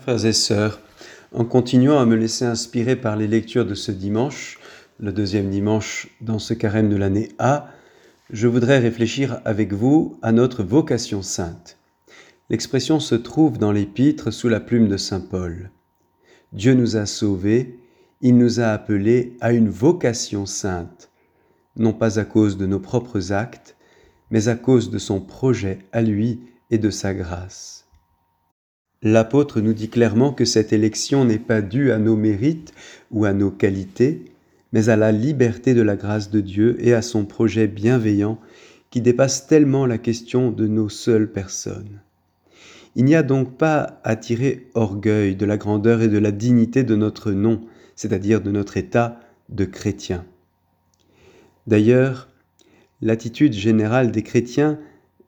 Frères et sœurs, en continuant à me laisser inspirer par les lectures de ce dimanche, le deuxième dimanche dans ce carême de l'année A, je voudrais réfléchir avec vous à notre vocation sainte. L'expression se trouve dans l'épître sous la plume de Saint Paul. Dieu nous a sauvés, il nous a appelés à une vocation sainte, non pas à cause de nos propres actes, mais à cause de son projet à lui et de sa grâce. L'apôtre nous dit clairement que cette élection n'est pas due à nos mérites ou à nos qualités, mais à la liberté de la grâce de Dieu et à son projet bienveillant qui dépasse tellement la question de nos seules personnes. Il n'y a donc pas à tirer orgueil de la grandeur et de la dignité de notre nom, c'est-à-dire de notre état de chrétien. D'ailleurs, l'attitude générale des chrétiens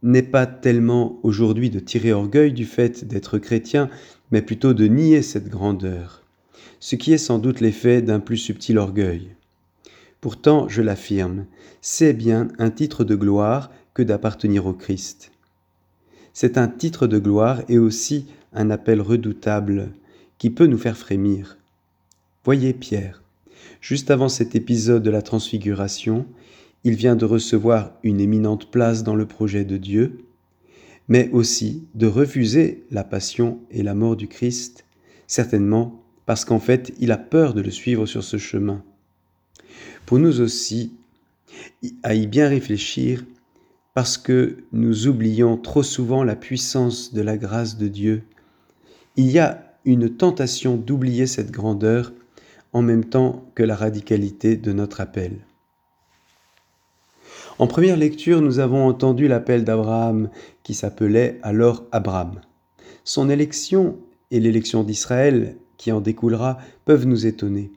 n'est pas tellement aujourd'hui de tirer orgueil du fait d'être chrétien, mais plutôt de nier cette grandeur, ce qui est sans doute l'effet d'un plus subtil orgueil. Pourtant, je l'affirme, c'est bien un titre de gloire que d'appartenir au Christ. C'est un titre de gloire et aussi un appel redoutable qui peut nous faire frémir. Voyez Pierre, juste avant cet épisode de la transfiguration, il vient de recevoir une éminente place dans le projet de Dieu, mais aussi de refuser la passion et la mort du Christ, certainement parce qu'en fait il a peur de le suivre sur ce chemin. Pour nous aussi, à y bien réfléchir, parce que nous oublions trop souvent la puissance de la grâce de Dieu, il y a une tentation d'oublier cette grandeur en même temps que la radicalité de notre appel. En première lecture, nous avons entendu l'appel d'Abraham, qui s'appelait alors Abraham. Son élection et l'élection d'Israël, qui en découlera, peuvent nous étonner.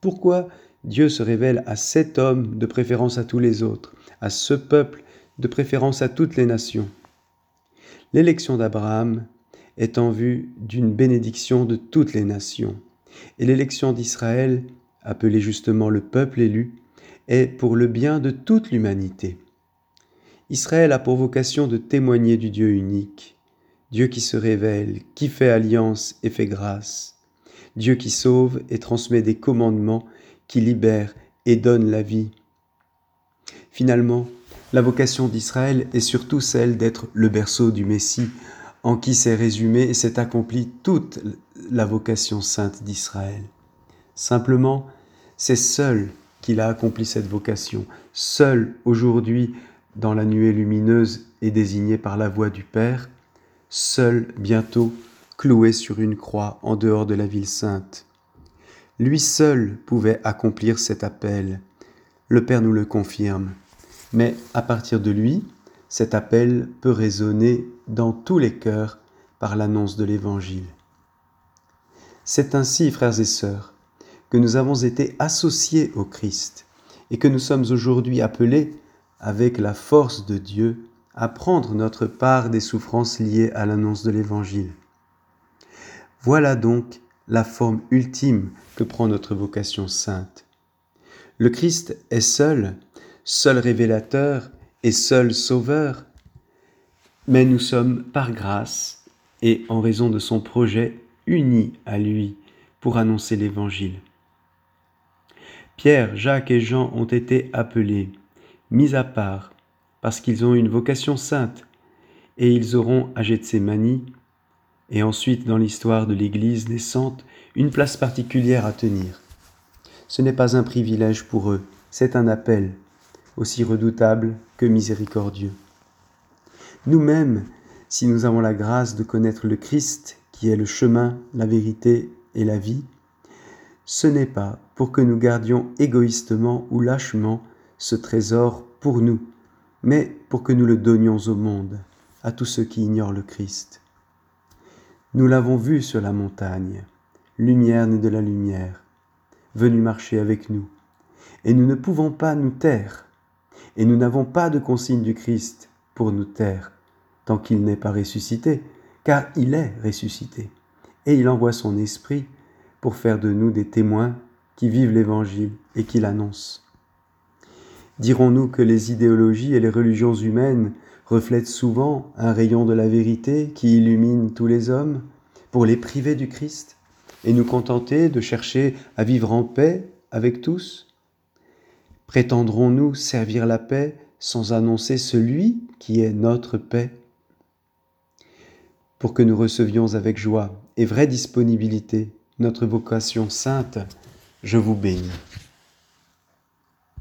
Pourquoi Dieu se révèle à cet homme de préférence à tous les autres, à ce peuple de préférence à toutes les nations L'élection d'Abraham est en vue d'une bénédiction de toutes les nations, et l'élection d'Israël, appelée justement le peuple élu, est pour le bien de toute l'humanité. Israël a pour vocation de témoigner du Dieu unique, Dieu qui se révèle, qui fait alliance et fait grâce, Dieu qui sauve et transmet des commandements, qui libère et donne la vie. Finalement, la vocation d'Israël est surtout celle d'être le berceau du Messie, en qui s'est résumée et s'est accomplie toute la vocation sainte d'Israël. Simplement, c'est seul qu'il a accompli cette vocation. Seul aujourd'hui, dans la nuée lumineuse et désigné par la voix du Père, seul bientôt cloué sur une croix en dehors de la ville sainte. Lui seul pouvait accomplir cet appel. Le Père nous le confirme. Mais à partir de lui, cet appel peut résonner dans tous les cœurs par l'annonce de l'Évangile. C'est ainsi, frères et sœurs, que nous avons été associés au Christ et que nous sommes aujourd'hui appelés, avec la force de Dieu, à prendre notre part des souffrances liées à l'annonce de l'Évangile. Voilà donc la forme ultime que prend notre vocation sainte. Le Christ est seul, seul révélateur et seul sauveur, mais nous sommes par grâce et en raison de son projet unis à lui pour annoncer l'Évangile. Pierre, Jacques et Jean ont été appelés, mis à part, parce qu'ils ont une vocation sainte, et ils auront à Gethsemane, et ensuite dans l'histoire de l'Église naissante, une place particulière à tenir. Ce n'est pas un privilège pour eux, c'est un appel, aussi redoutable que miséricordieux. Nous-mêmes, si nous avons la grâce de connaître le Christ, qui est le chemin, la vérité et la vie, ce n'est pas pour que nous gardions égoïstement ou lâchement ce trésor pour nous, mais pour que nous le donnions au monde, à tous ceux qui ignorent le Christ. Nous l'avons vu sur la montagne, lumière née de la lumière, venu marcher avec nous, et nous ne pouvons pas nous taire, et nous n'avons pas de consigne du Christ pour nous taire, tant qu'il n'est pas ressuscité, car il est ressuscité, et il envoie son esprit pour faire de nous des témoins qui vivent l'Évangile et qui l'annoncent. Dirons-nous que les idéologies et les religions humaines reflètent souvent un rayon de la vérité qui illumine tous les hommes, pour les priver du Christ et nous contenter de chercher à vivre en paix avec tous? Prétendrons-nous servir la paix sans annoncer celui qui est notre paix? Pour que nous recevions avec joie et vraie disponibilité notre vocation sainte, je vous bénis.